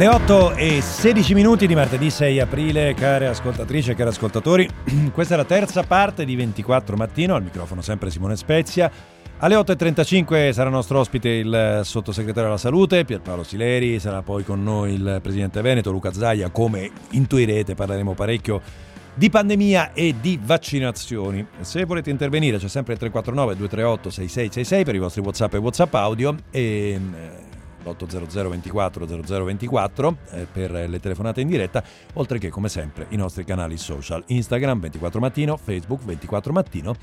Le 8 e 16 minuti di martedì 6 aprile, care ascoltatrici e cari ascoltatori. Questa è la terza parte di 24 mattino, al microfono sempre Simone Spezia. Alle 8.35 sarà nostro ospite il sottosegretario alla salute Pierpaolo Sileri, sarà poi con noi il presidente Veneto Luca Zaia, come intuirete parleremo parecchio di pandemia e di vaccinazioni. Se volete intervenire c'è sempre il 349 238 6666 per i vostri WhatsApp e WhatsApp audio e l'800 24 0024 eh, per le telefonate in diretta, oltre che come sempre i nostri canali social Instagram 24 mattino, Facebook 24 mattino.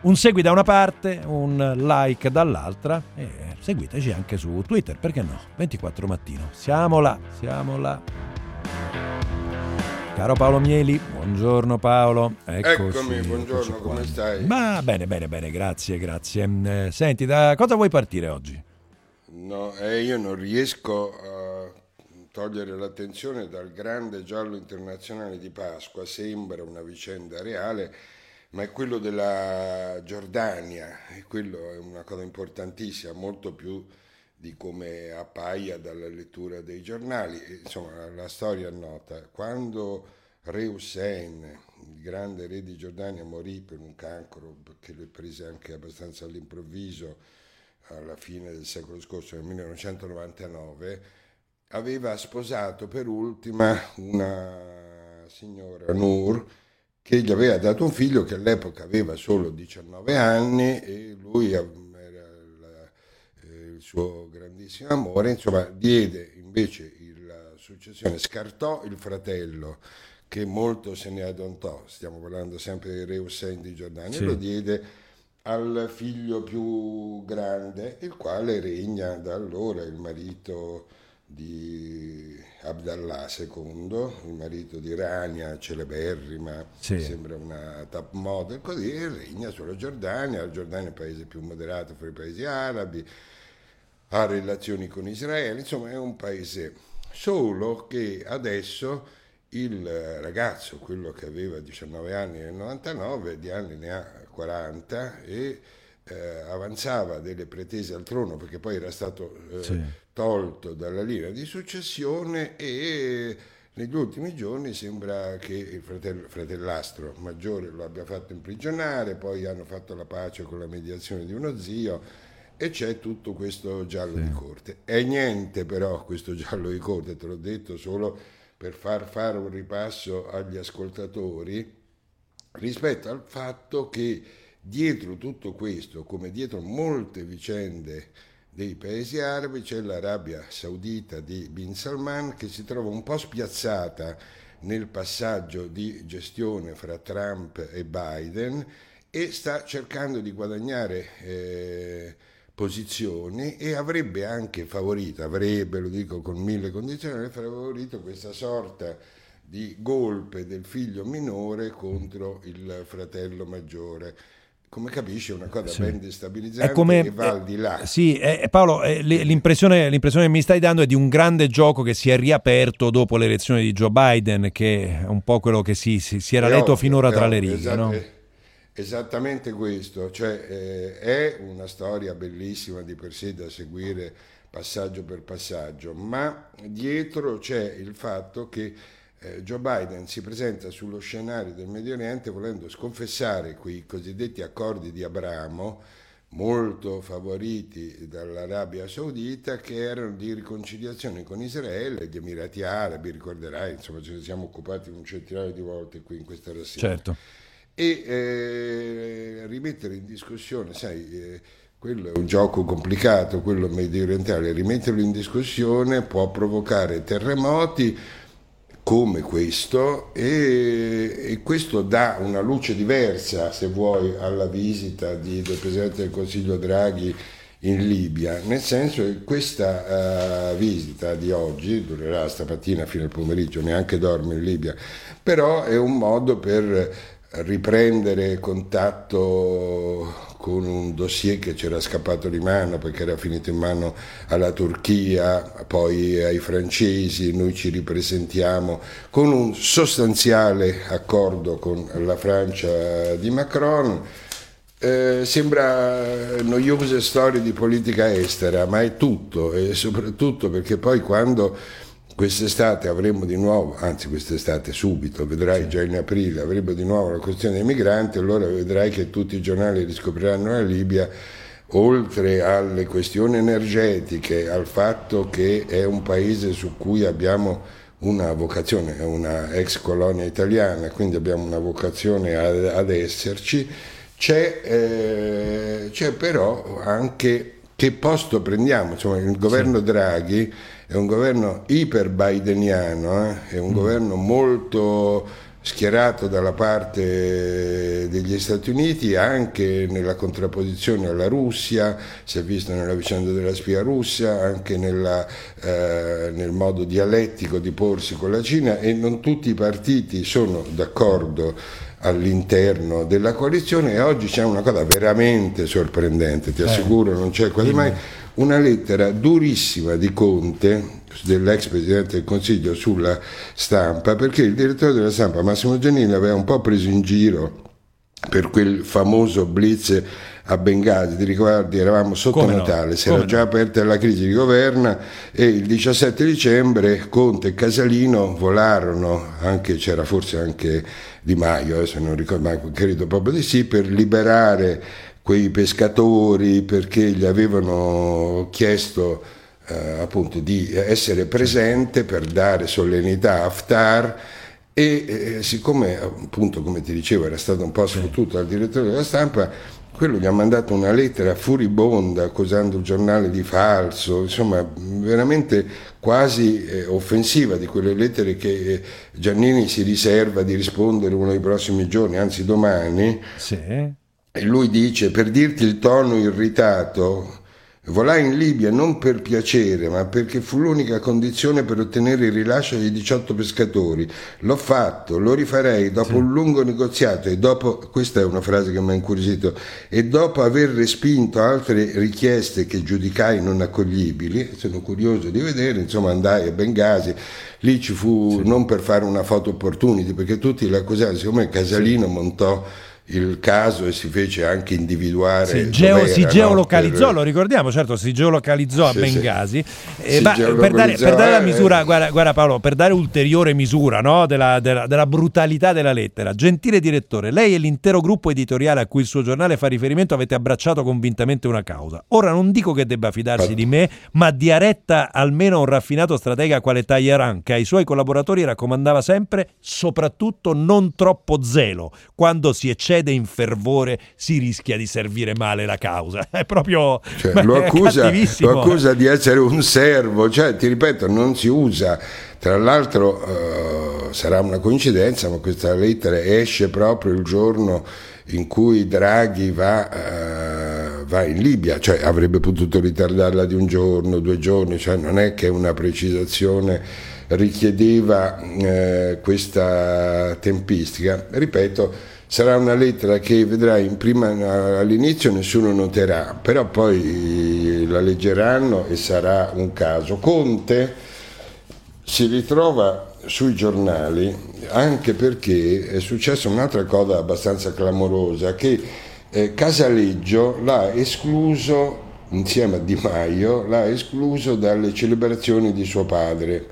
Un segui da una parte, un like dall'altra e seguiteci anche su Twitter, perché no? 24 mattino. Siamo là, siamo là. Caro Paolo Mieli, buongiorno Paolo. Eccoci, Eccomi, buongiorno, come stai? Ma bene, bene, bene, grazie, grazie. Eh, senti, da cosa vuoi partire oggi? No, eh, io non riesco a togliere l'attenzione dal grande giallo internazionale di Pasqua, sembra una vicenda reale, ma è quello della Giordania e quello è una cosa importantissima, molto più di come appaia dalla lettura dei giornali. Insomma, la storia è nota. Quando Re Hussein, il grande re di Giordania, morì per un cancro che lo prese anche abbastanza all'improvviso alla fine del secolo scorso, nel 1999, aveva sposato per ultima una signora Nur che gli aveva dato un figlio che all'epoca aveva solo 19 anni e lui era la, eh, il suo grandissimo amore, insomma diede invece la successione, scartò il fratello che molto se ne adontò, stiamo parlando sempre di Re Hussein di Giordania, sì. lo diede al figlio più grande, il quale regna da allora il marito di Abdallah II, il marito di Rania, celeberrima, sì. sembra una top model, così regna sulla Giordania, la Giordania è il paese più moderato fra i paesi arabi, ha relazioni con Israele, insomma è un paese solo che adesso il ragazzo, quello che aveva 19 anni nel 99, di anni ne ha 40 e eh, avanzava delle pretese al trono perché poi era stato eh, sì. tolto dalla linea di successione e negli ultimi giorni sembra che il fratello, fratellastro maggiore lo abbia fatto imprigionare, poi hanno fatto la pace con la mediazione di uno zio e c'è tutto questo giallo sì. di corte. È niente però questo giallo di corte, te l'ho detto solo per far fare un ripasso agli ascoltatori rispetto al fatto che dietro tutto questo, come dietro molte vicende dei paesi arabi, c'è l'Arabia Saudita di Bin Salman che si trova un po' spiazzata nel passaggio di gestione fra Trump e Biden e sta cercando di guadagnare eh, posizioni e avrebbe anche favorito, avrebbe, lo dico con mille condizioni, avrebbe favorito questa sorta di golpe del figlio minore contro il fratello maggiore come capisci è una cosa sì. ben destabilizzante come, che va al di là. Eh, sì, eh, Paolo, eh, l'impressione, l'impressione, che mi stai dando è di un grande gioco che si è riaperto dopo l'elezione di Joe Biden, che è un po' quello che si, si, si era è letto ovvio, finora tra ovvio, le righe. Esatto, no? Esattamente questo, cioè eh, è una storia bellissima di per sé da seguire passaggio per passaggio, ma dietro c'è il fatto che eh, Joe Biden si presenta sullo scenario del Medio Oriente volendo sconfessare quei cosiddetti accordi di Abramo, molto favoriti dall'Arabia Saudita, che erano di riconciliazione con Israele e gli Emirati Arabi, ricorderai, insomma ce ne siamo occupati un centinaio di volte qui in questa rassegna. Certo. E eh, rimettere in discussione, sai, eh, quello è un gioco complicato, quello medio orientale, rimetterlo in discussione può provocare terremoti, come questo e, e, questo dà una luce diversa, se vuoi, alla visita di, del Presidente del Consiglio Draghi in Libia, nel senso che questa uh, visita di oggi durerà stamattina fino al pomeriggio, neanche dorme in Libia, però è un modo per riprendere contatto con un dossier che c'era scappato di mano perché era finito in mano alla Turchia, poi ai francesi, noi ci ripresentiamo con un sostanziale accordo con la Francia di Macron. Eh, sembra noiose storie di politica estera, ma è tutto e soprattutto perché poi quando quest'estate avremo di nuovo, anzi quest'estate subito, vedrai sì. già in aprile, avremo di nuovo la questione dei migranti, allora vedrai che tutti i giornali riscopriranno la Libia, oltre alle questioni energetiche, al fatto che è un paese su cui abbiamo una vocazione, è una ex colonia italiana, quindi abbiamo una vocazione ad, ad esserci, c'è, eh, c'è però anche che posto prendiamo, insomma il governo Draghi è un governo iper bideniano, eh? è un mm. governo molto schierato dalla parte degli Stati Uniti anche nella contrapposizione alla Russia, si è visto nella vicenda della spia russa, anche nella, eh, nel modo dialettico di porsi con la Cina e non tutti i partiti sono d'accordo all'interno della coalizione e oggi c'è una cosa veramente sorprendente, ti eh. assicuro, non c'è quasi mai una lettera durissima di Conte, dell'ex Presidente del Consiglio, sulla stampa, perché il direttore della stampa, Massimo Giannini, aveva un po' preso in giro per quel famoso blitz a Bengasi, ti ricordi, eravamo sotto Come Natale, no? si era già aperta la crisi di governo e il 17 dicembre Conte e Casalino volarono, anche, c'era forse anche Di Maio, adesso non ricordo, ma credo proprio di sì, per liberare quei pescatori perché gli avevano chiesto eh, appunto di essere presente per dare solennità a Haftar e eh, siccome appunto come ti dicevo era stato un po' sfottuto dal direttore della stampa quello gli ha mandato una lettera furibonda accusando il giornale di falso, insomma veramente quasi eh, offensiva di quelle lettere che eh, Giannini si riserva di rispondere uno dei prossimi giorni, anzi domani. Sì. E lui dice, per dirti il tono irritato, volai in Libia non per piacere, ma perché fu l'unica condizione per ottenere il rilascio dei 18 pescatori. L'ho fatto, lo rifarei dopo sì. un lungo negoziato e dopo, questa è una frase che mi ha incuriosito, e dopo aver respinto altre richieste che giudicai non accoglibili, sono curioso di vedere, insomma andai a Bengasi, lì ci fu sì. non per fare una foto opportunity, perché tutti l'accusavano, siccome Casalino sì. montò il caso e si fece anche individuare. Si, geo, si geolocalizzò, per... lo ricordiamo, certo, si geolocalizzò sì, a Bengasi. Sì. Eh, ma per, dare, per, dare, la misura, eh. guarda, guarda, Paolo, per dare ulteriore misura no, della, della, della, brutalità della lettera, gentile direttore, lei e l'intero gruppo editoriale a cui il suo giornale fa riferimento avete abbracciato convintamente una causa. Ora non dico che debba fidarsi di me, ma dia retta almeno un raffinato stratega quale Talleyrand, che ai suoi collaboratori raccomandava sempre, soprattutto non troppo zelo, quando si eccede cede in fervore si rischia di servire male la causa. È proprio cioè, lo, accusa, lo, accusa, di essere un servo, cioè ti ripeto, non si usa. Tra l'altro eh, sarà una coincidenza, ma questa lettera esce proprio il giorno in cui Draghi va, eh, va, in Libia, cioè avrebbe potuto ritardarla di un giorno, due giorni, cioè non è che una precisazione richiedeva eh, questa tempistica. Ripeto, sarà una lettera che vedrai prima, all'inizio nessuno noterà, però poi la leggeranno e sarà un caso. Conte si ritrova sui giornali anche perché è successa un'altra cosa abbastanza clamorosa che eh, Casaleggio l'ha escluso insieme a Di Maio l'ha escluso dalle celebrazioni di suo padre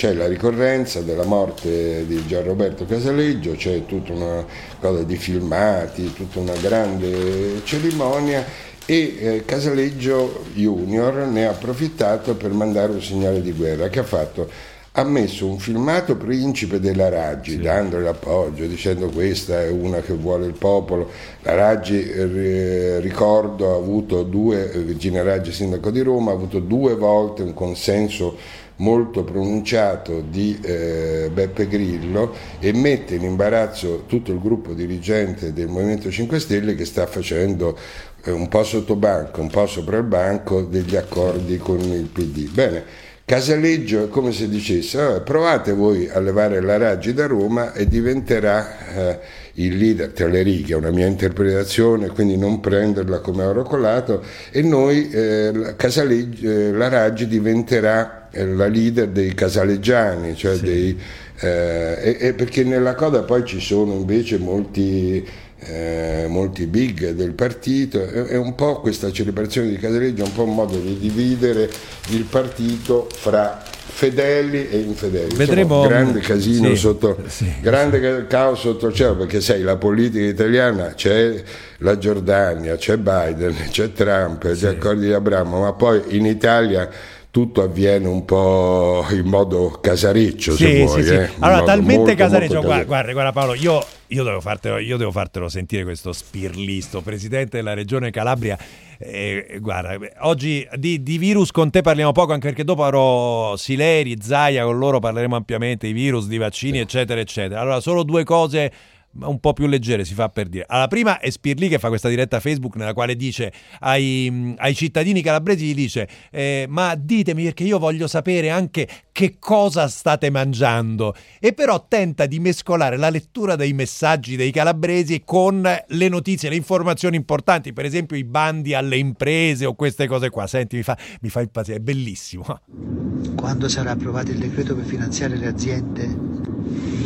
c'è la ricorrenza della morte di Gianroberto Casaleggio, c'è tutta una cosa di filmati, tutta una grande cerimonia e eh, Casaleggio Junior ne ha approfittato per mandare un segnale di guerra che ha fatto ha messo un filmato principe della Raggi, sì. dandole l'appoggio, dicendo questa è una che vuole il popolo. La Raggi, eh, ricordo, ha avuto due, Virginia Raggi, sindaco di Roma, ha avuto due volte un consenso molto pronunciato di eh, Beppe Grillo e mette in imbarazzo tutto il gruppo dirigente del Movimento 5 Stelle che sta facendo eh, un po' sotto banco, un po' sopra il banco degli accordi con il PD. Bene, Casaleggio è come se dicesse provate voi a levare la Raggi da Roma e diventerà eh, il leader tra le righe, è una mia interpretazione, quindi non prenderla come oro colato, e noi eh, eh, la Raggi diventerà la leader dei casaleggiani, cioè sì. dei, eh, e, e perché nella coda poi ci sono invece molti eh, molti big del partito, è, è, un po' questa celebrazione di Casaleggio, è un po' un modo di dividere il partito fra fedeli e infedeli. Vedremo Insomma, grande casino sì, sotto sì. grande caos sotto il cielo, perché sai, la politica italiana c'è la Giordania, c'è Biden, c'è Trump, sì. accordi di Abramo, ma poi in Italia tutto avviene un po' in modo casareccio, sì, se vuoi. Sì, eh? Allora, talmente molto, casareccio, molto guarda, guarda, guarda, Paolo, io, io, devo fartelo, io, devo fartelo, sentire questo spirlisto, presidente della regione Calabria. Eh, guarda, oggi di, di, virus con te parliamo poco, anche perché dopo avrò Sileri, Zaia, con loro parleremo ampiamente di virus, di vaccini, eccetera, eccetera. Allora, solo due cose un po' più leggere si fa per dire. Alla prima è Spirli che fa questa diretta Facebook nella quale dice ai, ai cittadini calabresi gli dice eh, ma ditemi perché io voglio sapere anche che cosa state mangiando e però tenta di mescolare la lettura dei messaggi dei calabresi con le notizie, le informazioni importanti, per esempio i bandi alle imprese o queste cose qua. Senti, mi fa, mi fa impazzire, è bellissimo. Quando sarà approvato il decreto per finanziare le aziende?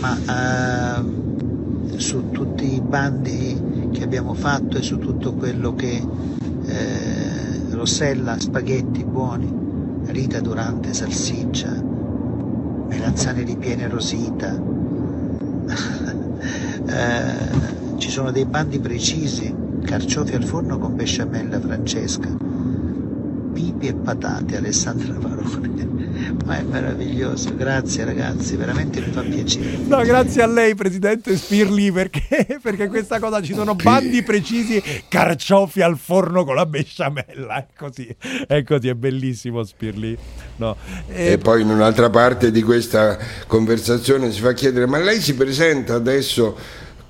Ma... Uh su tutti i bandi che abbiamo fatto e su tutto quello che eh, Rossella, spaghetti buoni, Rita Durante, salsiccia, melanzane ripiene rosita. eh, ci sono dei bandi precisi, carciofi al forno con besciamella Francesca, pipi e patate Alessandra Varone ma è meraviglioso, grazie ragazzi, veramente mi fa piacere. No, grazie a lei Presidente Spirli perché, perché questa cosa ci sono bandi precisi, carciofi al forno con la besciamella, è così, è così, è bellissimo Spirli. No. E... e poi in un'altra parte di questa conversazione si fa chiedere, ma lei si presenta adesso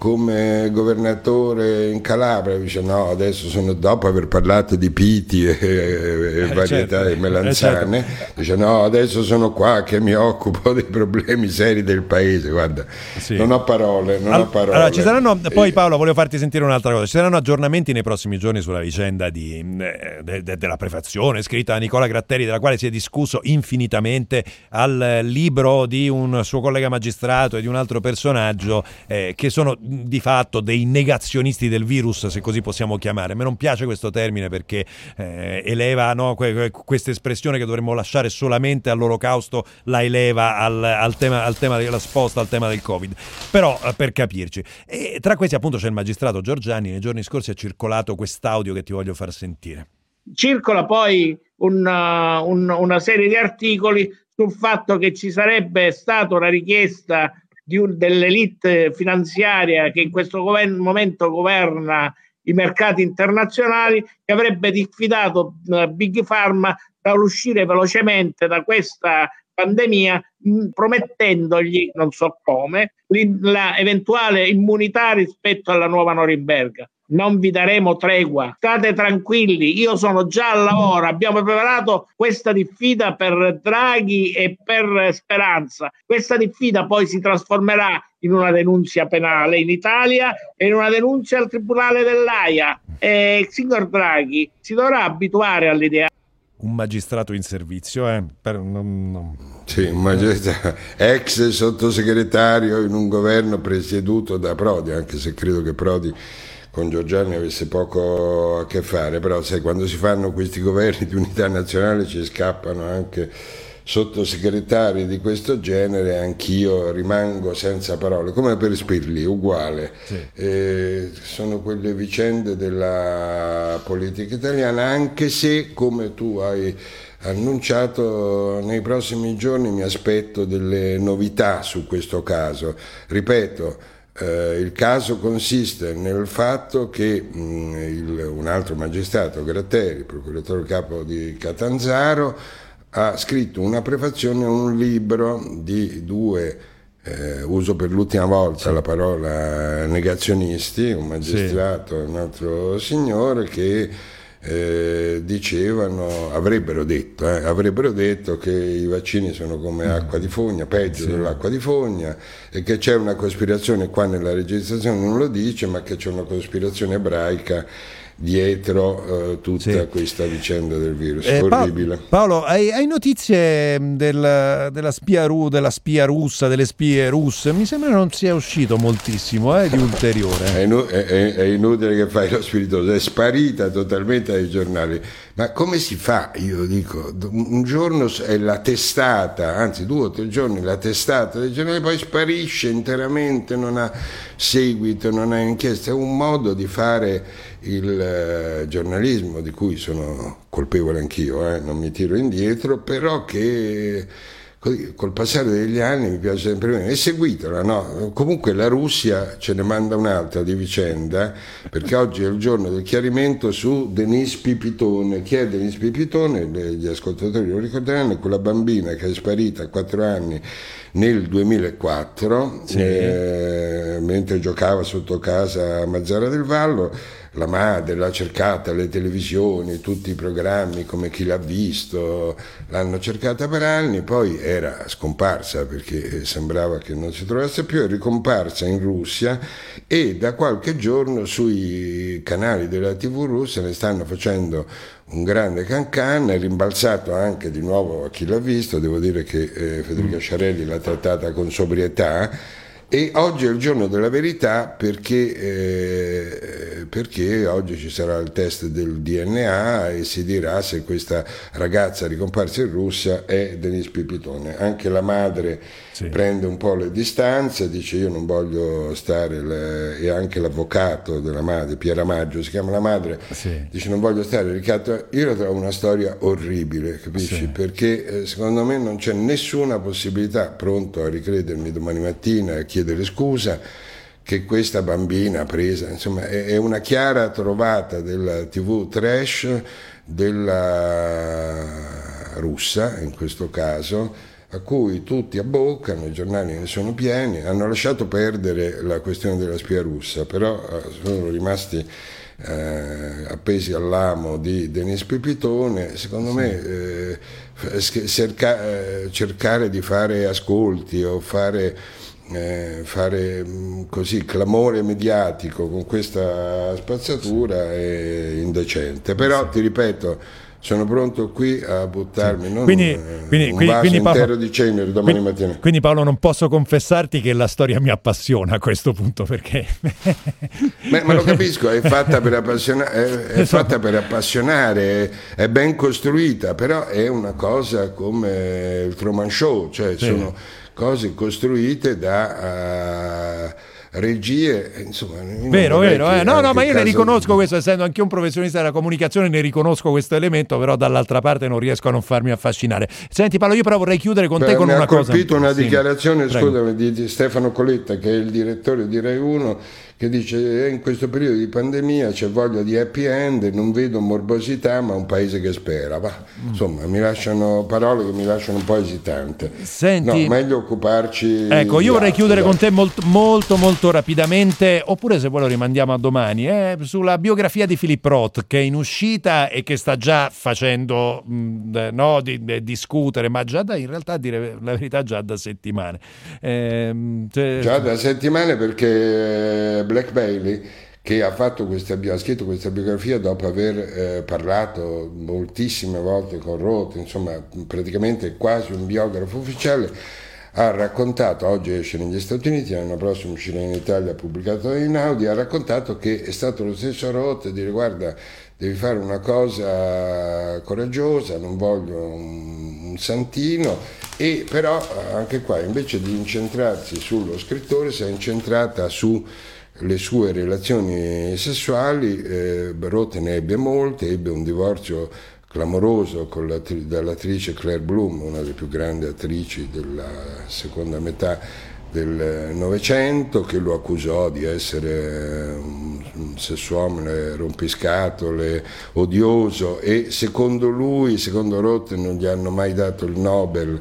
come governatore in Calabria, dice no, adesso sono dopo aver parlato di piti e, e eh, varietà certo, e melanzane, eh certo. dice no, adesso sono qua che mi occupo dei problemi seri del paese, guarda, sì. non ho parole, non All- ho parole. Allora, ci saranno, poi Paolo, volevo farti sentire un'altra cosa, ci saranno aggiornamenti nei prossimi giorni sulla vicenda di, eh, de, de, della prefazione scritta da Nicola Gratteri, della quale si è discusso infinitamente al libro di un suo collega magistrato e di un altro personaggio eh, che sono di fatto dei negazionisti del virus, se così possiamo chiamare. A me non piace questo termine perché eh, eleva no, que- questa espressione che dovremmo lasciare solamente all'olocausto, la eleva al, al, tema, al tema della sposta, al tema del Covid. Però eh, per capirci. E tra questi appunto c'è il magistrato Giorgiani, nei giorni scorsi ha circolato quest'audio che ti voglio far sentire. Circola poi una, un, una serie di articoli sul fatto che ci sarebbe stata una richiesta un, dell'elite finanziaria che in questo governo, momento governa i mercati internazionali, che avrebbe diffidato uh, Big Pharma da uscire velocemente da questa pandemia mh, promettendogli, non so come, l'eventuale immunità rispetto alla nuova Norimberga non vi daremo tregua. State tranquilli, io sono già al lavoro. Abbiamo preparato questa diffida per Draghi e per Speranza. Questa diffida poi si trasformerà in una denuncia penale in Italia e in una denuncia al Tribunale dell'AIA. E il signor Draghi si dovrà abituare all'idea un magistrato in servizio, eh? per, non, non... Sì, un magistrato, ex sottosegretario in un governo presieduto da Prodi, anche se credo che Prodi con Giorgiani avesse poco a che fare, però sai, quando si fanno questi governi di unità nazionale ci scappano anche sottosegretari di questo genere, anch'io rimango senza parole, come per Spirli, uguale. Sì. Eh, sono quelle vicende della politica italiana, anche se, come tu hai annunciato, nei prossimi giorni mi aspetto delle novità su questo caso. Ripeto, eh, il caso consiste nel fatto che mh, mm, il, un altro magistrato, Gratteri, procuratore capo di Catanzaro, ha scritto una prefazione a un libro di due, eh, uso per l'ultima volta la parola negazionisti, un magistrato e sì. un altro signore che eh, dicevano, avrebbero detto, eh, avrebbero detto che i vaccini sono come mm. acqua di fogna, peggio sì. dell'acqua di fogna e che c'è una cospirazione, qua nella registrazione non lo dice, ma che c'è una cospirazione ebraica dietro uh, tutta sì. questa vicenda del virus. Eh, Orribile. Paolo, hai, hai notizie del, della, spia ru, della, spia russa, delle spie russe? Mi sembra non sia uscito moltissimo eh, di ulteriore. È, inu- è, è, inutile che fai lo spiritoso, è sparita totalmente dai giornali. Ma come si fa? Io dico, un giorno è la testata, anzi due o tre giorni la testata dei giornali, poi sparisce interamente, non ha seguito, non ha inchiesta. È un modo di fare il eh, giornalismo di cui sono colpevole anch'io, eh, non mi tiro indietro, però che così, col passare degli anni mi piace sempre meno. E seguitela, no? Comunque la Russia ce ne manda un'altra di vicenda, perché oggi è il giorno del chiarimento su Denise Pipitone. Chi è Denise Pipitone? Gli ascoltatori lo ricorderanno, quella bambina che è sparita a quattro anni nel 2004, sì. eh, mentre giocava sotto casa a Mazzara del Vallo la madre l'ha cercata alle televisioni, tutti i programmi come chi l'ha visto, l'hanno cercata per anni, poi era scomparsa perché sembrava che non si trovasse più, è ricomparsa in Russia e da qualche giorno sui canali della TV russa ne stanno facendo un grande cancan, è rimbalzato anche di nuovo a chi l'ha visto, devo dire che eh, Federica Sciarelli l'ha trattata con sobrietà e oggi è il giorno della verità perché, eh, perché, oggi ci sarà il test del DNA e si dirà se questa ragazza ricomparsa in Russia è Denise Pipitone. Anche la madre sì. prende un po' le distanze, dice io non voglio stare, le... e anche l'avvocato della madre, Piera Maggio si chiama la madre, sì. dice non voglio stare ricatto. Io la trovo una storia orribile, capisci? Sì. Perché eh, secondo me non c'è nessuna possibilità, pronto a ricredermi domani mattina e chiedere scusa, che questa bambina presa, insomma, è, è una chiara trovata della TV trash della russa in questo caso a cui tutti abboccano, i giornali ne sono pieni, hanno lasciato perdere la questione della spia russa, però eh, sono rimasti eh, appesi all'amo di Denis Pipitone, secondo sì. me eh, cerca, eh, cercare di fare ascolti o fare, eh, fare mm, così clamore mediatico con questa spazzatura è indecente, però ti ripeto sono pronto qui a buttarmi sì. quindi, un, quindi, un quindi, quindi Paolo, intero di cenere domani quindi, mattina. Quindi Paolo non posso confessarti che la storia mi appassiona a questo punto perché... Beh, ma lo capisco, è fatta per, appassiona- è, è fatta per appassionare, è ben costruita, però è una cosa come il Truman Show, cioè sì. sono cose costruite da... Uh, regie, insomma... Vero, vero, eh. no, no, ma io ne riconosco di... questo, essendo anche un professionista della comunicazione, ne riconosco questo elemento, però dall'altra parte non riesco a non farmi affascinare. Senti Paolo, io però vorrei chiudere con Beh, te con una cosa... Mi ha colpito una dichiarazione, sì, scusami, di Stefano Coletta, che è il direttore di Rai 1, che dice eh, in questo periodo di pandemia c'è voglia di happy end, non vedo morbosità ma un paese che spera. Ma, insomma, mi lasciano parole che mi lasciano un po' esitante. Senti, no, meglio occuparci. Ecco, io vorrei chiudere dai. con te molto, molto, molto rapidamente, oppure se vuoi lo rimandiamo a domani, eh, sulla biografia di Philip Roth che è in uscita e che sta già facendo mh, no, di, di, discutere, ma già da, in realtà, dire la verità, già da settimane. Eh, te... Già da settimane perché Black Bailey che ha, questa, ha, scritto questa biografia dopo aver eh, parlato moltissime volte con Roth, insomma praticamente quasi un biografo ufficiale, ha raccontato, oggi esce negli Stati Uniti, l'anno prossimo uscirà in Italia pubblicato in Audi, ha raccontato che è stato lo stesso Roth a dire guarda devi fare una cosa coraggiosa, non voglio un, un santino, e però anche qua invece di incentrarsi sullo scrittore si è incentrata su le sue relazioni sessuali, eh, Roth ne ebbe molte, ebbe un divorzio clamoroso con dall'attrice Claire Bloom, una delle più grandi attrici della seconda metà del Novecento, che lo accusò di essere un, sessuomene rompiscatole, odioso e secondo lui, secondo Roth, non gli hanno mai dato il Nobel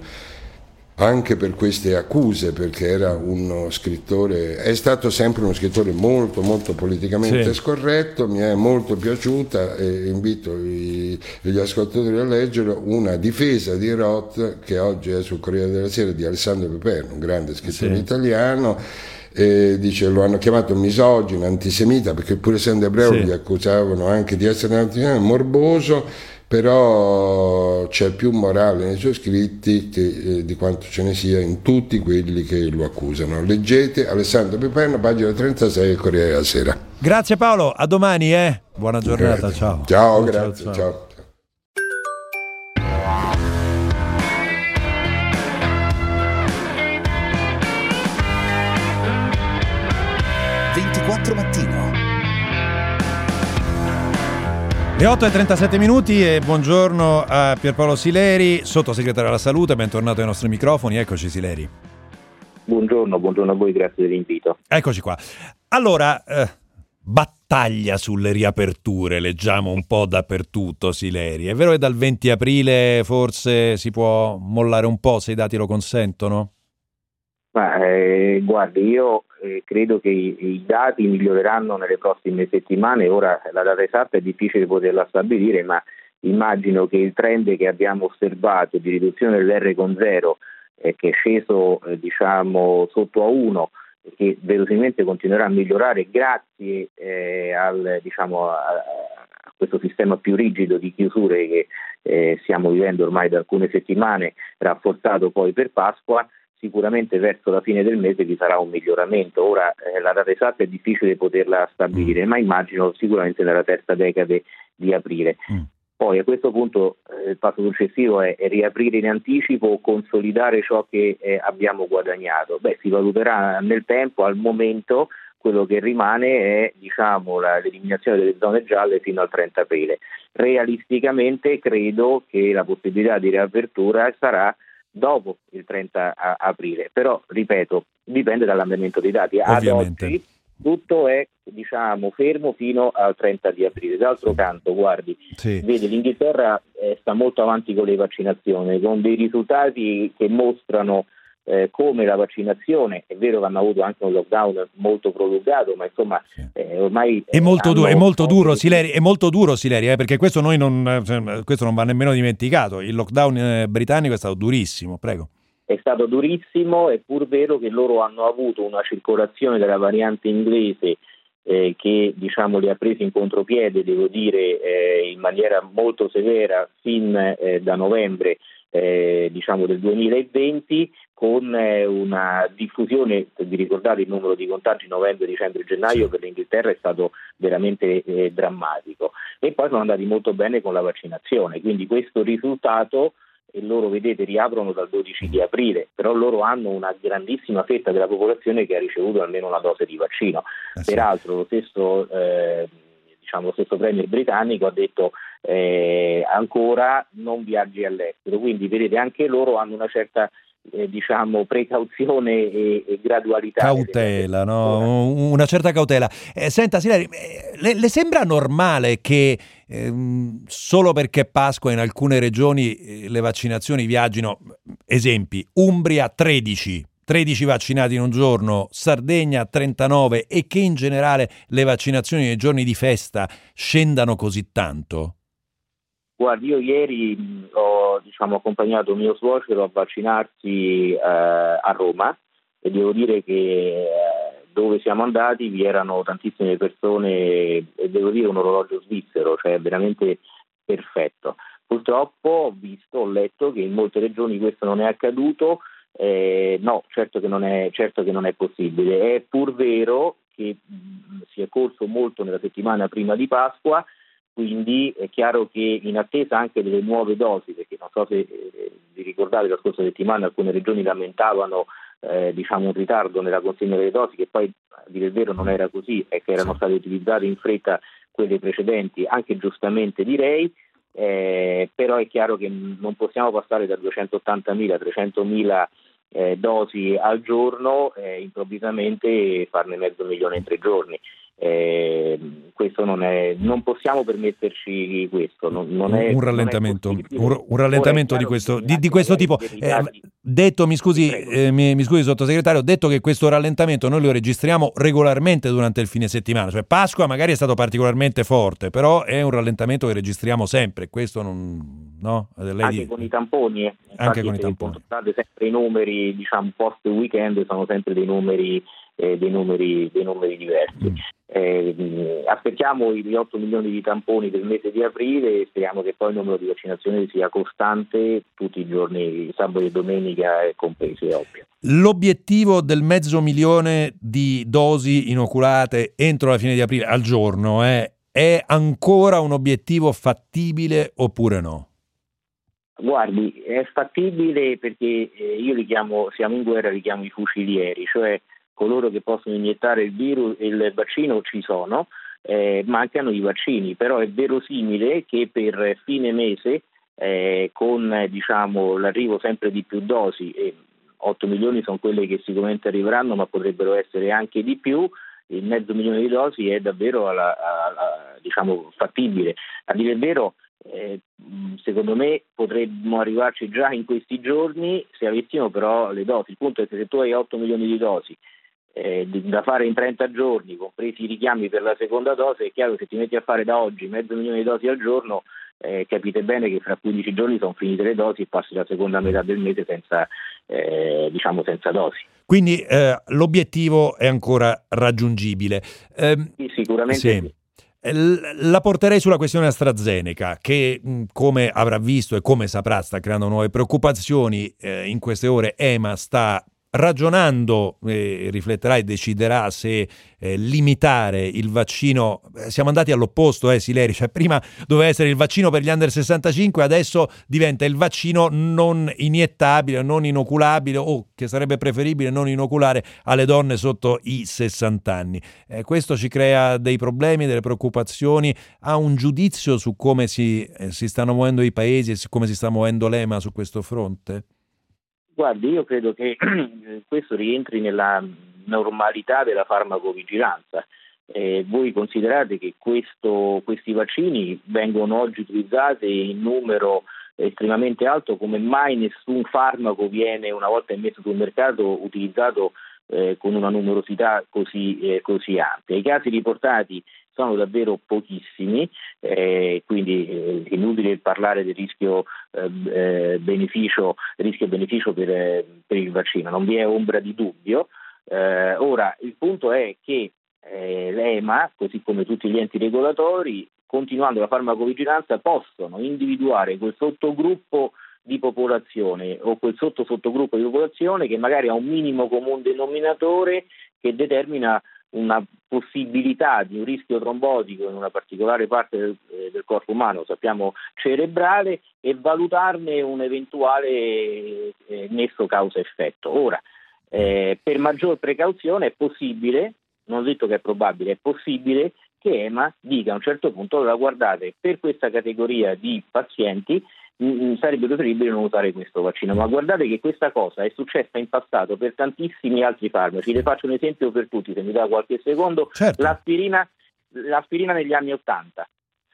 anche per queste accuse, perché era uno scrittore, è stato sempre uno scrittore molto molto politicamente sì. scorretto, mi è molto piaciuta e invito i, gli ascoltatori a leggere una difesa di Roth che oggi è sul Corriere della Sera di Alessandro Peperno, un grande scrittore sì. italiano eh, dice lo hanno chiamato misogino, antisemita, perché pur essendo ebreo sì. gli accusavano anche di essere antisemita, morboso, però c'è più morale nei suoi scritti che, eh, di quanto ce ne sia in tutti quelli che lo accusano. Leggete Alessandro Piperno, pagina 36 del Corriere della Sera. Grazie Paolo, a domani eh. Buona giornata, ciao. Ciao, ciao grazie, ciao. ciao. Le 8 e 37 minuti e buongiorno a Pierpaolo Sileri, sottosegretario alla salute, bentornato ai nostri microfoni, eccoci Sileri. Buongiorno, buongiorno a voi, grazie dell'invito. Eccoci qua. Allora, eh, battaglia sulle riaperture, leggiamo un po' dappertutto Sileri. È vero che dal 20 aprile forse si può mollare un po' se i dati lo consentono? Ma, eh, guardi, io eh, credo che i, i, dati miglioreranno nelle prossime settimane, ora la data esatta è difficile poterla stabilire, ma immagino che il trend che abbiamo osservato di riduzione dell'R con zero, eh, che è sceso eh, diciamo, sotto a 1, che verosimilmente continuerà a migliorare grazie eh, al, diciamo, a, a, questo sistema più rigido di chiusure che eh, stiamo vivendo ormai da alcune settimane, rafforzato poi per Pasqua, sicuramente verso la fine del mese vi sarà un miglioramento. Ora eh, la data esatta è difficile poterla stabilire, mm. ma immagino sicuramente nella terza decade di aprile. Mm. Poi a questo punto eh, il passo successivo è, è, riaprire in anticipo o consolidare ciò che eh, abbiamo guadagnato. Beh, si valuterà nel tempo, al momento quello che rimane è diciamo, la, l'eliminazione delle zone gialle fino al 30 aprile. Realisticamente credo che la possibilità di riapertura sarà dopo il 30 aprile, però ripeto, dipende dall'andamento dei dati. Ovviamente. Ad oggi tutto è diciamo, fermo fino al 30 di aprile. D'altro canto, guardi, sì. vede, l'Inghilterra eh, sta molto avanti con le vaccinazioni, con dei risultati che mostrano eh, come la vaccinazione, è vero che hanno avuto anche un lockdown molto prolungato, ma insomma eh, ormai... È molto, du- è molto duro, Sileri, è molto duro Sileri, eh, perché questo, noi non, cioè, questo non va nemmeno dimenticato, il lockdown eh, britannico è stato durissimo, prego. È stato durissimo, è pur vero che loro hanno avuto una circolazione della variante inglese eh, che diciamo, li ha presi in contropiede, devo dire, eh, in maniera molto severa fin eh, da novembre eh, diciamo del 2020 con eh, una diffusione, vi ricordate il numero di contagi novembre, dicembre, gennaio per l'Inghilterra è stato veramente eh, drammatico e poi sono andati molto bene con la vaccinazione, quindi questo risultato e loro vedete riaprono dal 12 di aprile, però loro hanno una grandissima fetta della popolazione che ha ricevuto almeno una dose di vaccino. Sì. Peraltro lo stesso, eh, diciamo, lo stesso premier britannico ha detto eh, ancora non viaggi all'estero, quindi vedete anche loro hanno una certa eh, diciamo precauzione e, e gradualità. Cautela, no? una certa cautela. Eh, senta Sileri, eh, le, le, sembra normale che ehm, solo perché Pasqua in alcune regioni eh, le vaccinazioni viaggino, esempi, Umbria 13, 13 vaccinati in un giorno, Sardegna 39 e che in generale le vaccinazioni nei giorni di festa scendano così tanto? Guardi, io ieri ho diciamo, accompagnato mio suocero a vaccinarsi eh, a Roma e devo dire che eh, dove siamo andati vi erano tantissime persone e devo dire un orologio svizzero, cioè veramente perfetto. Purtroppo ho visto, ho letto che in molte regioni questo non è accaduto, eh, no, certo che, è, certo che, non è, possibile. È pur vero che mh, si è corso molto nella settimana prima di Pasqua quindi è chiaro che in attesa anche delle nuove dosi, perché non so se eh, vi ricordate la scorsa settimana alcune regioni lamentavano eh, diciamo un ritardo nella consegna delle dosi, che poi a dire il vero non era così e che erano state utilizzate in fretta quelle precedenti, anche giustamente direi, eh, però è chiaro che non possiamo passare da 280.000 a 300.000 eh, dosi al giorno eh, improvvisamente farne mezzo milione in tre giorni. Eh, questo non è, non possiamo permetterci questo. Non, non è, un rallentamento, un, rallentamento di questo, di, di questo tipo. Dati, Detto, mi scusi, eh, mi, mi, scusi sottosegretario, ho detto che questo rallentamento noi lo registriamo regolarmente durante il fine settimana, cioè Pasqua magari è stato particolarmente forte, però è un rallentamento che registriamo sempre, questo non... No? Lei anche di... con i tamponi, eh. anche con i tamponi. sempre i numeri, diciamo, post weekend sono sempre dei numeri eh, dei, numeri, dei, numeri, diversi. Mm. Eh, aspettiamo gli 8 milioni di tamponi del mese di aprile e speriamo che poi il numero di vaccinazioni sia costante tutti i giorni, sabato e domenica compresi, è ovvio. L'obiettivo del mezzo milione di dosi inoculate entro la fine di aprile al giorno eh, è ancora un obiettivo fattibile oppure no? Guardi, è fattibile perché eh, io li chiamo, siamo in guerra, li chiamo i fucilieri, cioè coloro che possono iniettare il virus e il vaccino ci sono, eh, mancano i vaccini, però è verosimile che per fine mese eh, con diciamo, l'arrivo sempre di più dosi, e 8 milioni sono quelle che sicuramente arriveranno, ma potrebbero essere anche di più, il mezzo milione di dosi è davvero alla, alla, diciamo, fattibile. A dire il vero, eh, secondo me potremmo arrivarci già in questi giorni se avessimo però le dosi. Il punto è che se tu hai 8 milioni di dosi eh, da fare in 30 giorni, compresi i richiami per la seconda dose, è chiaro che se ti metti a fare da oggi mezzo milione di dosi al giorno, eh, capite bene che fra 15 giorni sono finite le dosi e passi la seconda metà del mese senza, eh, diciamo senza dosi. Quindi eh, l'obiettivo è ancora raggiungibile. Ehm, sì, sicuramente sì. sì. La porterei sulla questione AstraZeneca, che come avrà visto e come saprà sta creando nuove preoccupazioni. Eh, in queste ore EMA sta ragionando, eh, rifletterà e deciderà se eh, limitare il vaccino. Eh, siamo andati all'opposto, eh, Sileri, cioè prima doveva essere il vaccino per gli under 65, adesso diventa il vaccino non iniettabile, non inoculabile o che sarebbe preferibile non inoculare alle donne sotto i 60 anni. Eh, questo ci crea dei problemi, delle preoccupazioni. Ha un giudizio su come si, eh, si stanno muovendo i paesi e su come si sta muovendo l'EMA su questo fronte? Guardi, io credo che questo rientri nella normalità della farmacovigilanza. Eh, voi considerate che questo, questi vaccini vengono oggi utilizzati in numero estremamente alto come mai nessun farmaco viene una volta messo sul mercato utilizzato eh, con una numerosità così, eh, così ampia. I casi riportati sono davvero pochissimi, eh, quindi eh, inutile parlare del rischio eh, eh beneficio, rischio beneficio per, eh, per, il vaccino, non vi è ombra di dubbio. Eh, ora, il punto è che l'EMA, così come tutti gli enti regolatori, continuando la farmacovigilanza, possono individuare quel sottogruppo di popolazione o quel sotto sottogruppo di popolazione che magari ha un minimo comune denominatore che determina una possibilità di un rischio trombotico in una particolare parte del, eh, del corpo umano, sappiamo cerebrale, e valutarne un eventuale eh, nesso causa-effetto. Ora, eh, per maggior precauzione è possibile, non ho detto che è probabile, è possibile che EMA dica a un certo punto, allora guardate, per questa categoria di pazienti Mm, sarebbe preferibile non usare questo vaccino. Ma guardate che questa cosa è successa in passato per tantissimi altri farmaci. Le faccio un esempio per tutti, se mi dà qualche secondo. Certo. L'aspirina, l'aspirina negli anni Ottanta.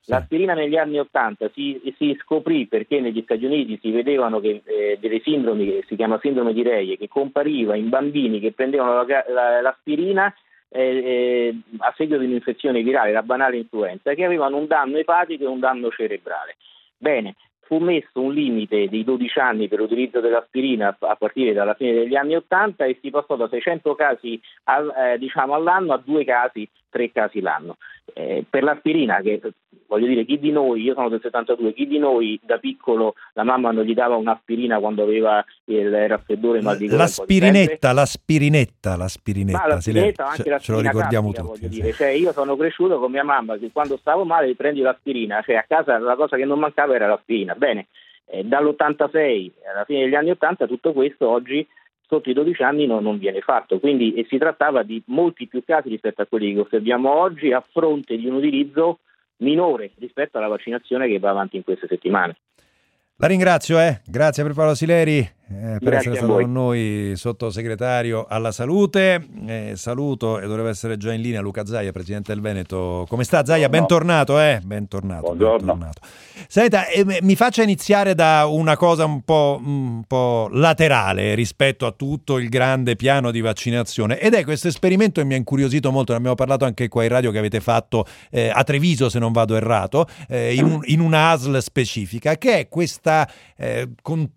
L'aspirina negli anni Ottanta si, si, scoprì perché negli Stati Uniti si vedevano che, eh, delle sindromi che si chiama sindrome di Reie che compariva in bambini che prendevano la, la, l'aspirina eh, eh, a seguito di un'infezione virale, la banale influenza, che avevano un danno epatico e un danno cerebrale. Bene, fu messo un limite di 12 anni per l'utilizzo dell'aspirina a partire dalla fine degli anni 80 e si passò da 600 casi al, eh, diciamo all'anno a due casi, tre casi l'anno. Eh, per l'aspirina, che voglio dire, chi di noi, io sono del 72, chi di noi da piccolo la mamma non gli dava un'aspirina quando aveva il raffreddore mal di gola? L'aspirinetta, l'aspirinetta, l'aspirinetta, Ma l'aspirinetta anche ce, ce lo ricordiamo classica, tutti. Dire. Cioè, io sono cresciuto con mia mamma che quando stavo male prendi l'aspirina, cioè a casa la cosa che non mancava era l'aspirina. Bene, eh, dall'86 alla fine degli anni 80 tutto questo oggi sotto i 12 anni non, non viene fatto, quindi si trattava di molti più casi rispetto a quelli che osserviamo oggi a fronte di un utilizzo minore rispetto alla vaccinazione che va avanti in queste settimane. La ringrazio, eh. grazie per Paolo Sileri. Eh, per essere stato con noi sottosegretario alla salute. Eh, saluto e dovrebbe essere già in linea Luca Zaia, presidente del Veneto. Come sta Zaia? Bentornato, eh? Bentornato. Buongiorno. bentornato. Senta, eh, mi faccia iniziare da una cosa un po', un po', laterale rispetto a tutto il grande piano di vaccinazione ed è questo esperimento che mi ha incuriosito molto, ne abbiamo parlato anche qua in radio che avete fatto eh, a Treviso se non vado errato, eh, in, un, in una ASL specifica, che è questa eh, con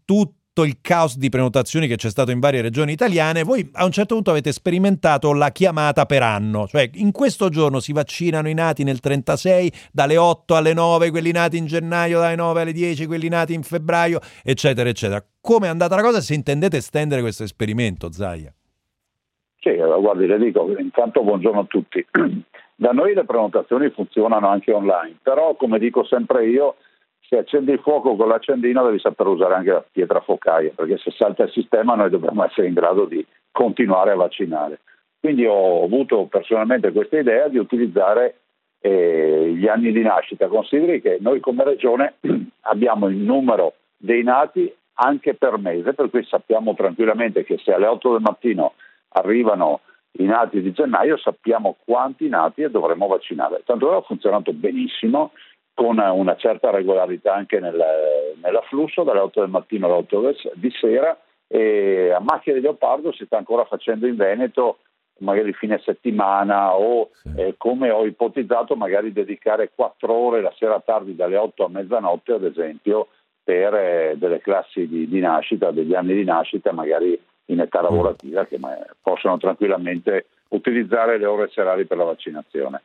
tutto il caos di prenotazioni che c'è stato in varie regioni italiane, voi a un certo punto avete sperimentato la chiamata per anno, cioè in questo giorno si vaccinano i nati nel 36 dalle 8 alle 9, quelli nati in gennaio dalle 9 alle 10, quelli nati in febbraio, eccetera, eccetera. Come è andata la cosa se intendete estendere questo esperimento, Zaia? Sì, guardi, le dico, intanto buongiorno a tutti. Da noi le prenotazioni funzionano anche online, però come dico sempre io, se accendi il fuoco con l'accendino devi saper usare anche la pietra focaia, perché se salta il sistema noi dobbiamo essere in grado di continuare a vaccinare. Quindi ho avuto personalmente questa idea di utilizzare eh, gli anni di nascita. Consideri che noi come regione abbiamo il numero dei nati anche per mese, per cui sappiamo tranquillamente che se alle 8 del mattino arrivano i nati di gennaio sappiamo quanti nati e dovremo vaccinare. Tanto ha funzionato benissimo con una certa regolarità anche nel, nell'afflusso dalle 8 del mattino alle 8 di sera e a macchia di leopardo si sta ancora facendo in Veneto magari fine settimana o eh, come ho ipotizzato magari dedicare 4 ore la sera tardi dalle 8 a mezzanotte ad esempio per eh, delle classi di, di, nascita, degli anni di nascita magari in età mm. lavorativa che ma, possono tranquillamente utilizzare le ore serali per la vaccinazione.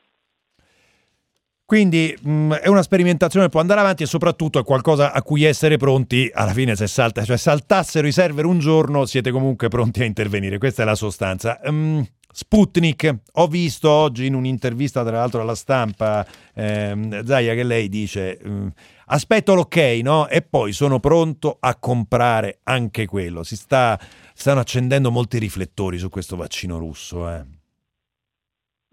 Quindi mh, mm, è una sperimentazione che può andare avanti e soprattutto è qualcosa a cui essere pronti alla fine se salta, cioè saltassero i server un giorno siete comunque pronti a intervenire, questa è la sostanza. Um, Sputnik, ho visto oggi in un'intervista tra l'altro alla stampa ehm, Zaia che lei dice um, aspetto l'ok no? e poi sono pronto a comprare anche quello. Si sta, stanno accendendo molti riflettori su questo vaccino russo. Eh.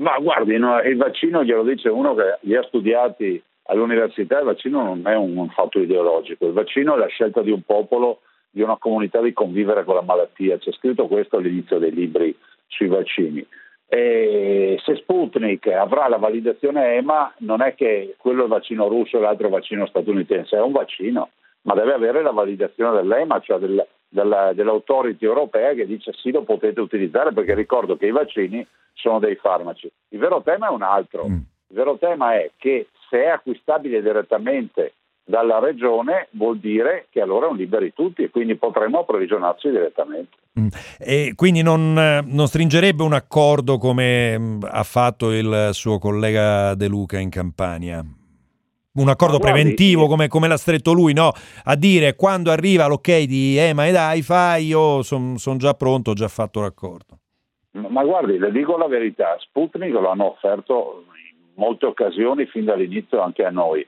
Ma guardi, no, il vaccino glielo dice uno che li ha studiati all'università, il vaccino non è un fatto ideologico, il vaccino è la scelta di un popolo, di una comunità di convivere con la malattia, c'è scritto questo all'inizio dei libri sui vaccini. E se Sputnik avrà la validazione EMA, non è che quello è il vaccino russo e l'altro è il vaccino statunitense, è un vaccino, ma deve avere la validazione dell'EMA, cioè del, della, dell'autority europea che dice sì lo potete utilizzare perché ricordo che i vaccini sono dei farmaci. Il vero tema è un altro, mm. il vero tema è che se è acquistabile direttamente dalla regione vuol dire che allora è un liberi tutti e quindi potremo approvvigionarci direttamente. Mm. E quindi non, non, stringerebbe un accordo come mm, ha fatto il suo collega De Luca in Campania? Un accordo guardi, preventivo come, come, l'ha stretto lui, no? A dire quando arriva l'ok di EMA ed AIFA io sono son già pronto, ho già fatto l'accordo. Ma guardi, le dico la verità, Sputnik lo hanno offerto in molte occasioni fin dall'inizio anche a noi.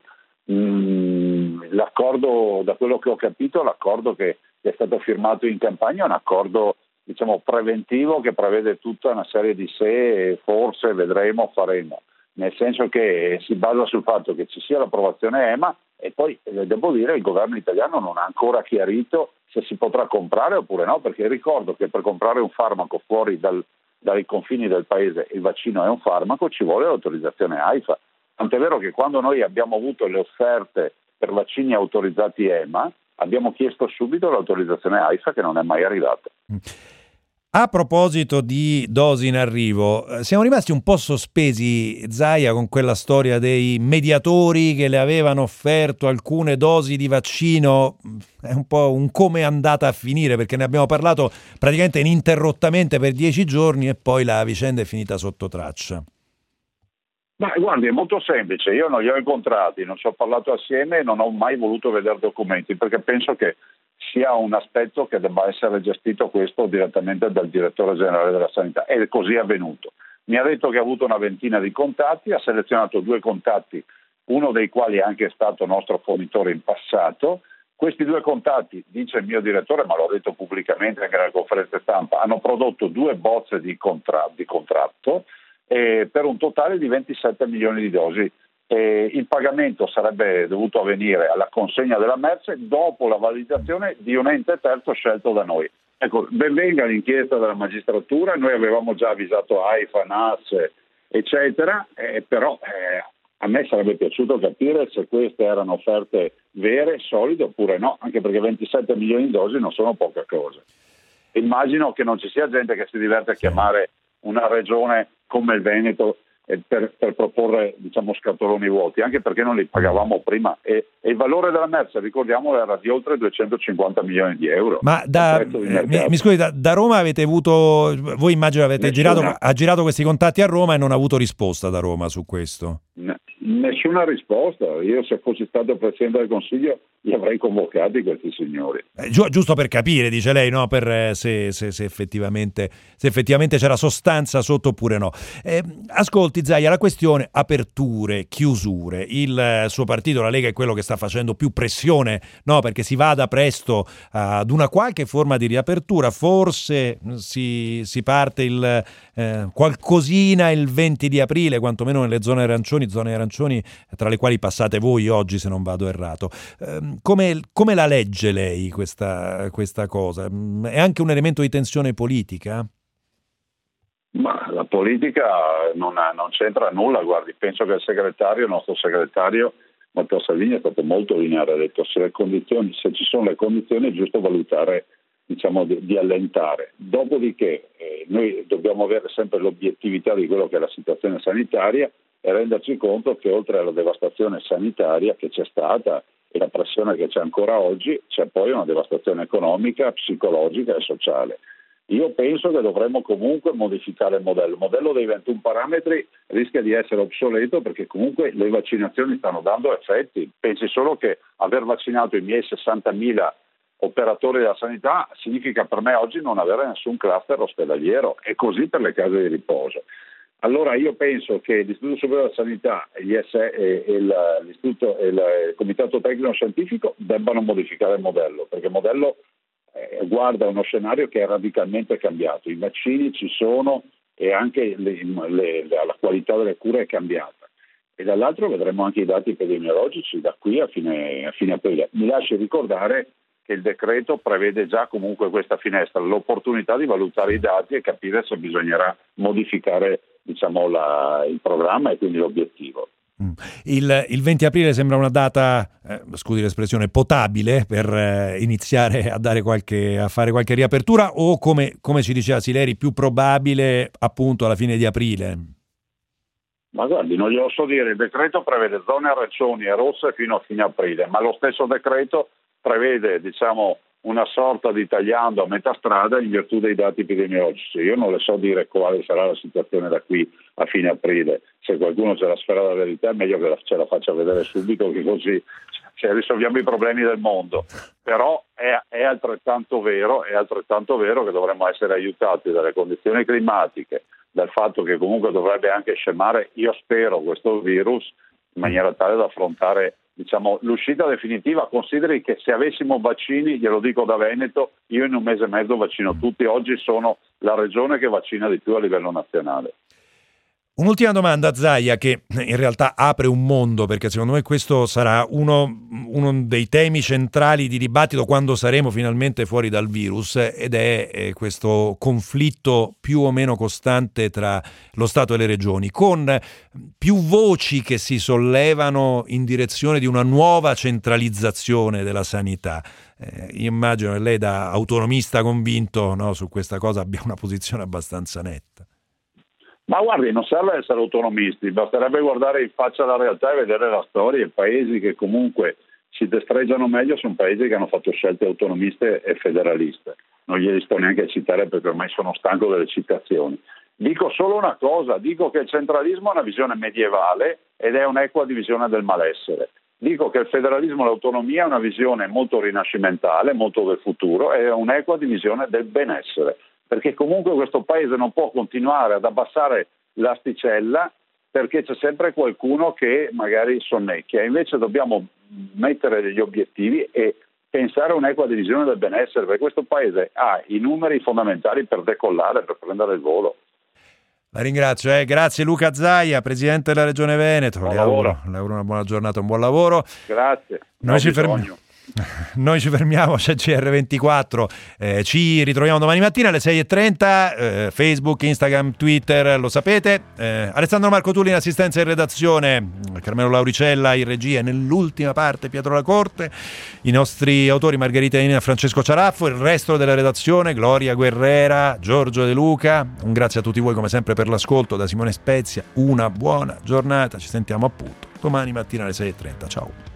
Mm, l'accordo, da quello che ho capito, l'accordo che è stato firmato in campagna è un accordo diciamo, preventivo che prevede tutta una serie di se, forse, vedremo, faremo nel senso che si basa sul fatto che ci sia l'approvazione EMA e poi eh, devo dire che il governo italiano non ha ancora chiarito se si potrà comprare oppure no, perché ricordo che per comprare un farmaco fuori dal, dai confini del paese, il vaccino è un farmaco, ci vuole l'autorizzazione AIFA. Tant'è vero che quando noi abbiamo avuto le offerte per vaccini autorizzati EMA, abbiamo chiesto subito l'autorizzazione AIFA che non è mai arrivata. A proposito di dosi in arrivo, eh, siamo rimasti un po' sospesi, Zaia, con quella storia dei mediatori che le avevano offerto alcune dosi di vaccino. È un po' un come è andata a finire, perché ne abbiamo parlato praticamente ininterrottamente per dieci giorni e poi la vicenda è finita sotto traccia. Ma guardi, è molto semplice. Io non li ho incontrati, non ci ho parlato assieme e non ho mai voluto vedere documenti perché penso che sia un aspetto che debba essere gestito questo direttamente dal direttore generale della sanità e così è avvenuto. Mi ha detto che ha avuto una ventina di contatti, ha selezionato due contatti, uno dei quali è anche stato nostro fornitore in passato. Questi due contatti, dice il mio direttore, ma l'ho detto pubblicamente anche nella conferenza stampa, hanno prodotto due bozze di, contra- di contratto eh, per un totale di 27 milioni di dosi e il pagamento sarebbe dovuto avvenire alla consegna della merce dopo la validazione di un ente terzo scelto da noi. Ecco, benvenga l'inchiesta della magistratura, noi avevamo già avvisato AIFA, NAS, eccetera, eh, però eh, a me sarebbe piaciuto capire se queste erano offerte vere, solide oppure no, anche perché 27 milioni di dosi non sono poca cosa. Immagino che non ci sia gente che si diverte a chiamare una regione come il Veneto per, per, proporre diciamo, scatoloni vuoti, anche perché non li pagavamo prima e, e, il valore della merce, ricordiamolo, era di oltre 250 mi di euro. Ma da, eh, mi, mi, scusi, da, da, Roma avete avuto, voi immagino avete girato, ha girato questi contatti a Roma e non ha avuto risposta da Roma su questo? Nessuna risposta. Io se fossi stato Presidente del Consiglio li avrei convocati questi signori. Eh, gi- giusto per capire, dice lei, no? per, eh, se, se, se, effettivamente, se, effettivamente, c'era sostanza sotto oppure no. Eh, ascolti Zaia, la questione aperture, chiusure. Il eh, suo partito, la Lega, è quello che sta facendo più pressione no? perché si vada presto ad una qualche forma di riapertura. Forse si, si parte il, eh, qualcosina il 20 di aprile, quantomeno nelle zone arancioni, zone arancioni tra le quali passate voi oggi se non vado errato. Eh, come, come, la legge lei questa, questa cosa? Mm, è anche un elemento di tensione politica? Ma la politica non, ha, non, c'entra nulla, guardi, penso che il segretario, il nostro segretario Matteo Salvini è stato molto lineare, ha detto se, se ci sono le condizioni è giusto valutare diciamo, di, di, allentare. Dopodiché eh, noi dobbiamo avere sempre l'obiettività di quello che è la situazione sanitaria e renderci conto che oltre alla devastazione sanitaria che c'è stata e la pressione che c'è ancora oggi, c'è poi una devastazione economica, psicologica e sociale. Io penso che dovremmo comunque modificare il modello. Il modello dei 21 parametri rischia di essere obsoleto perché comunque le vaccinazioni stanno dando effetti. Pensi solo che aver vaccinato i miei 60.000 operatori della sanità significa per me oggi non avere nessun cluster ospedaliero e così per le case di riposo. Allora io penso che l'Istituto Superiore della Sanità e il, e il Comitato Tecnico Scientifico debbano modificare il modello, perché il modello eh, guarda uno scenario che è radicalmente cambiato. I vaccini ci sono e anche le, le, la qualità delle cure è cambiata. E dall'altro vedremo anche i dati epidemiologici da qui a fine, a fine aprile. Mi lasci ricordare che il decreto prevede già comunque questa finestra, l'opportunità di valutare i dati e capire se bisognerà modificare diciamo, la, il programma e quindi l'obiettivo. Mm. Il, il, 20 aprile sembra una data, eh, scusi l'espressione, potabile per eh, iniziare a, qualche, a, fare qualche riapertura o come, come ci diceva Sileri, più probabile appunto alla fine di aprile? Ma guardi, non glielo so dire, il decreto prevede zone arancioni e rosse fino a fine aprile, ma lo stesso decreto prevede diciamo, una sorta di tagliando a metà strada in virtù dei dati epidemiologici. Io non le so dire quale sarà la situazione da qui a fine aprile. Se qualcuno ce la sfera la verità è meglio che ce la faccia vedere subito che così cioè, risolviamo i problemi del mondo. Però è, è, altrettanto vero, è altrettanto vero che dovremmo essere aiutati dalle condizioni climatiche, dal fatto che comunque dovrebbe anche scemare, io spero, questo virus in maniera tale da affrontare diciamo, l'uscita definitiva, consideri che se avessimo vaccini, glielo dico da Veneto, io in un mese e mezzo vaccino tutti, oggi sono la regione che vaccina di più a livello nazionale. Un'ultima domanda, Zaia, che in realtà apre un mondo, perché secondo me questo sarà uno, uno, dei temi centrali di dibattito quando saremo finalmente fuori dal virus, ed è eh, questo conflitto più o meno costante tra lo Stato e le regioni, con più voci che si sollevano in direzione di una nuova centralizzazione della sanità. Eh, immagino che lei da autonomista convinto no, su questa cosa abbia una posizione abbastanza netta. Ma guardi, non serve essere autonomisti, basterebbe guardare in faccia la realtà e vedere la storia. I paesi che comunque si destreggiano meglio sono paesi che hanno fatto scelte autonomiste e federaliste. Non glieli sto neanche a citare perché ormai sono stanco delle citazioni. Dico solo una cosa, dico che il centralismo è una visione medievale ed è un'equa divisione del malessere. Dico che il federalismo e l'autonomia è una visione molto rinascimentale, molto del futuro, è un'equa divisione del benessere perché comunque questo paese non può continuare ad abbassare l'asticella perché c'è sempre qualcuno che magari sonnecchia. Invece dobbiamo mettere degli obiettivi e pensare a un'equa divisione del benessere, perché questo paese ha i numeri fondamentali per decollare, per prendere il volo. La ringrazio, eh. grazie Luca Zaia, Presidente della Regione Veneto. Buon le, auguro, le auguro una buona giornata, un buon lavoro. Grazie. Noi ci, bisogno. noi ci fermiamo, c'è GR24, eh, ci ritroviamo domani mattina alle 6.30, eh, Facebook, Instagram, Twitter, lo sapete. Eh, Alessandro Marco Tulli in assistenza in redazione, Carmelo Lauricella in regia e nell'ultima parte Pietro La Corte, i nostri autori Margherita Ina e Francesco Ciaraffo, il resto della redazione, Gloria Guerrera, Giorgio De Luca, un grazie a tutti voi come sempre per l'ascolto da Simone Spezia, una buona giornata, ci sentiamo appunto domani mattina alle 6.30, ciao.